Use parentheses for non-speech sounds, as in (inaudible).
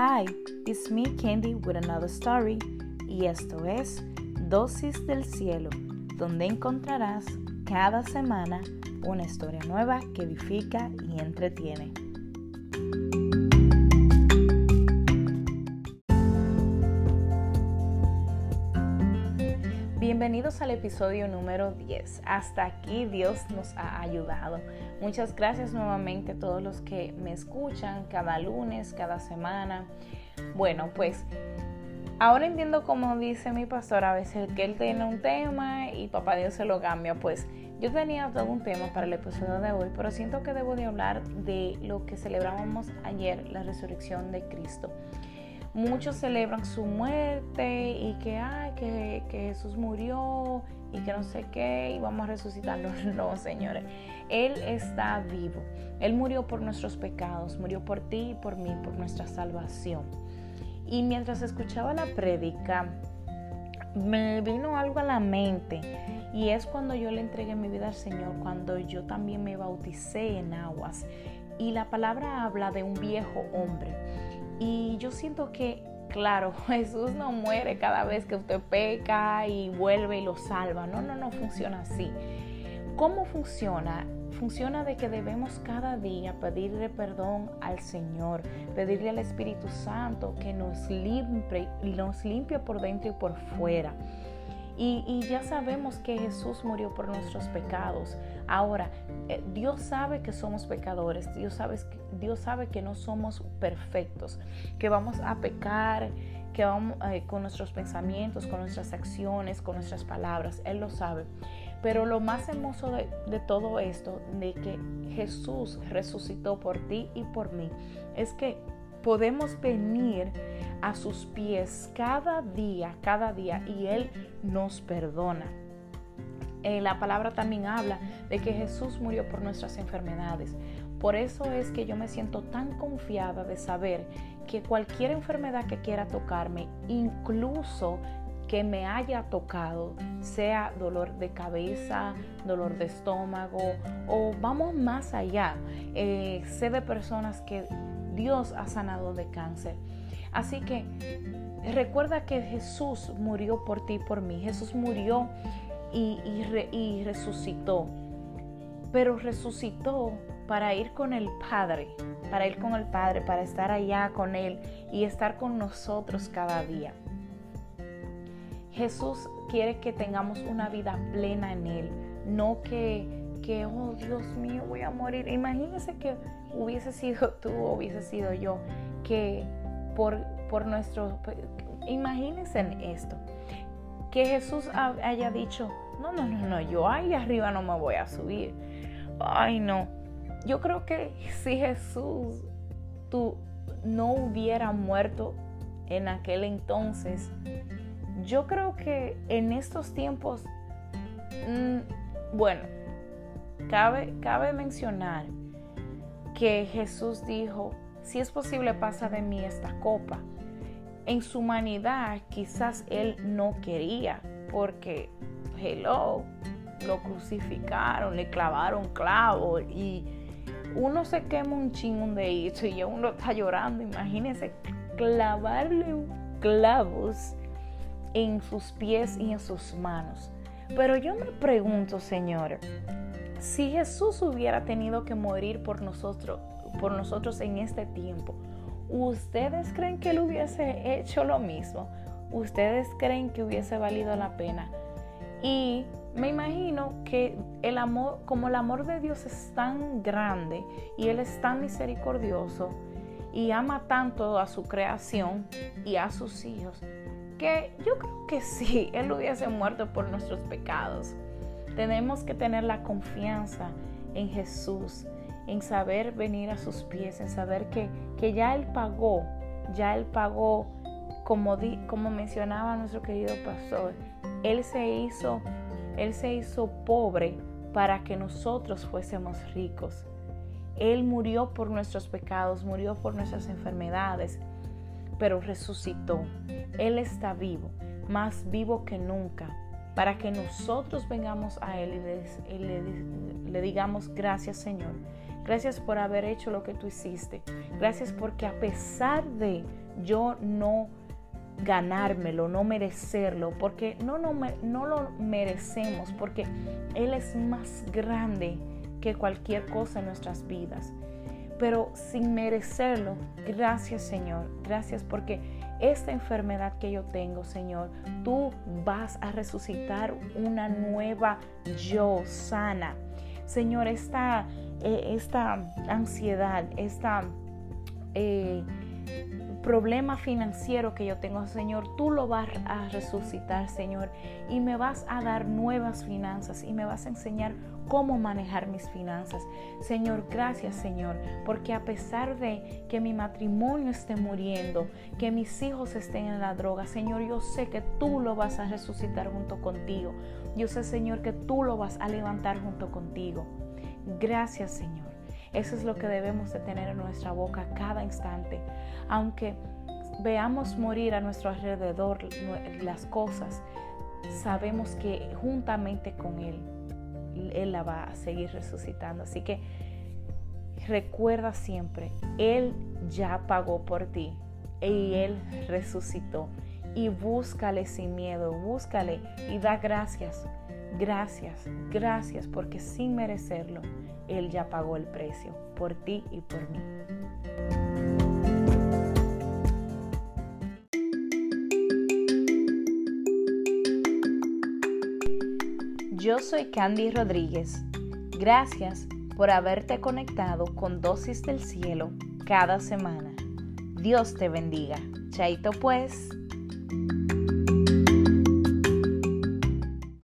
Hi, it's me Candy with another story y esto es Dosis del Cielo, donde encontrarás cada semana una historia nueva que edifica y entretiene. Bienvenidos al episodio número 10. Hasta aquí Dios nos ha ayudado. Muchas gracias nuevamente a todos los que me escuchan cada lunes, cada semana. Bueno, pues ahora entiendo como dice mi pastor a veces que él tiene un tema y papá Dios se lo cambia. Pues yo tenía todo un tema para el episodio de hoy, pero siento que debo de hablar de lo que celebrábamos ayer, la resurrección de Cristo. Muchos celebran su muerte y que, ay, que, Jesús murió y que no sé qué, y vamos a resucitarlo. (laughs) No, señores. Él está vivo. Él murió por nuestros pecados, murió por ti y por mí, por nuestra salvación. Y mientras escuchaba la prédica, me vino algo a la mente y es cuando yo le entregué mi vida al Señor, cuando yo también me bauticé en aguas. Y la palabra habla de un viejo hombre. Y yo siento que, claro, (laughs) Jesús no muere cada vez que usted peca y vuelve y lo salva. No, no, no funciona así. ¿Cómo funciona? Funciona de que debemos cada día pedirle perdón al Señor, pedirle al Espíritu Santo que nos limpie, nos limpie por dentro y por fuera. Y, ya sabemos que Jesús murió por nuestros pecados. Ahora, eh, Dios sabe que somos pecadores, Dios sabe, Dios sabe que no somos perfectos, que vamos a pecar, que vamos eh, con nuestros pensamientos, con nuestras acciones, con nuestras palabras. Él lo sabe. Pero lo más hermoso de, de, todo esto, de que Jesús resucitó por ti y por mí, es que podemos venir a sus pies cada día, cada día, y Él nos perdona. La palabra también habla de que Jesús murió por nuestras enfermedades. Por eso es que yo me siento tan confiada de saber que cualquier enfermedad que quiera tocarme, incluso que me haya tocado, sea dolor de cabeza, dolor de estómago o vamos más allá, eh, sé de personas que Dios ha sanado de cáncer. Así que recuerda que Jesús murió por ti y por mí. Jesús murió y, resucitó. Pero resucitó para ir con el Padre, para ir con el Padre, para estar allá con Él y estar con nosotros cada día. Jesús quiere que tengamos una vida plena en Él, no que, que, oh Dios mío, voy a morir. Imagínese que hubiese sido (laughs) tú hubiese sido yo, que por, por nuestro... Imagínense en esto, que Jesús haya dicho, no, no, no, no, yo ahí arriba no me voy a subir. Ay, no. Yo creo que si Jesús tú no hubiera muerto en aquel entonces, yo creo que en estos tiempos, mm, bueno, cabe, cabe mencionar que Jesús dijo, si es posible pasa de mí esta copa. En su humanidad quizás él no quería porque, hello, lo crucificaron, le clavaron clavos y uno se quema un chingón de eso (laughs) y uno está llorando. Imagínense clavarle clavos en sus pies y en sus manos. Pero yo me pregunto, Señor, si Jesús hubiera tenido que morir por nosotros, por nosotros en este tiempo, ¿ustedes creen que él hubiese hecho lo mismo? ¿Ustedes creen que hubiese valido la pena? Y me imagino que el amor, como el amor de Dios es tan grande y Él es tan misericordioso y ama tanto a su creación y a sus hijos, que yo creo que sí, (laughs) Él hubiese muerto por nuestros pecados. Tenemos que tener la confianza en Jesús en saber venir a sus pies, en saber que, que ya Él pagó, ya Él pagó, como, como mencionaba nuestro querido pastor, Él se hizo, Él se hizo pobre para que nosotros fuésemos ricos. Él murió por nuestros pecados, murió por nuestras enfermedades, pero resucitó. Él está vivo, más vivo que nunca, para que nosotros vengamos a Él y le digamos gracias Señor Gracias por haber hecho lo que tú hiciste. Gracias porque a pesar de yo no ganármelo, no merecerlo, porque no, no, no lo merecemos, porque Él es más grande que cualquier cosa en nuestras vidas. Pero sin merecerlo, gracias Señor, gracias porque esta enfermedad que yo tengo, Señor, tú vas a resucitar una nueva yo sana. Señor, esta, eh, esta ansiedad, esta... Eh, problema financiero que yo tengo, Señor, tú lo vas a resucitar, Señor, y me vas a dar nuevas finanzas y me vas a enseñar cómo manejar mis finanzas. Señor, gracias, Señor, porque a pesar de que mi matrimonio esté muriendo, que mis hijos estén en la droga, Señor, yo sé que tú lo vas a resucitar junto contigo. Yo sé, Señor, que tú lo vas a levantar junto contigo. Gracias, Señor. Eso es lo que debemos de tener en nuestra boca cada instante. Aunque veamos morir a nuestro alrededor las cosas, sabemos que juntamente con Él, Él la va a seguir resucitando. Así que recuerda siempre, Él ya pagó por ti y Él resucitó. Y búscale sin miedo, búscale y da gracias Gracias, gracias porque sin merecerlo, Él ya pagó el precio por ti y por mí. Yo soy Candy Rodríguez. Gracias por haberte conectado con Dosis del Cielo cada semana. Dios te bendiga. Chaito pues.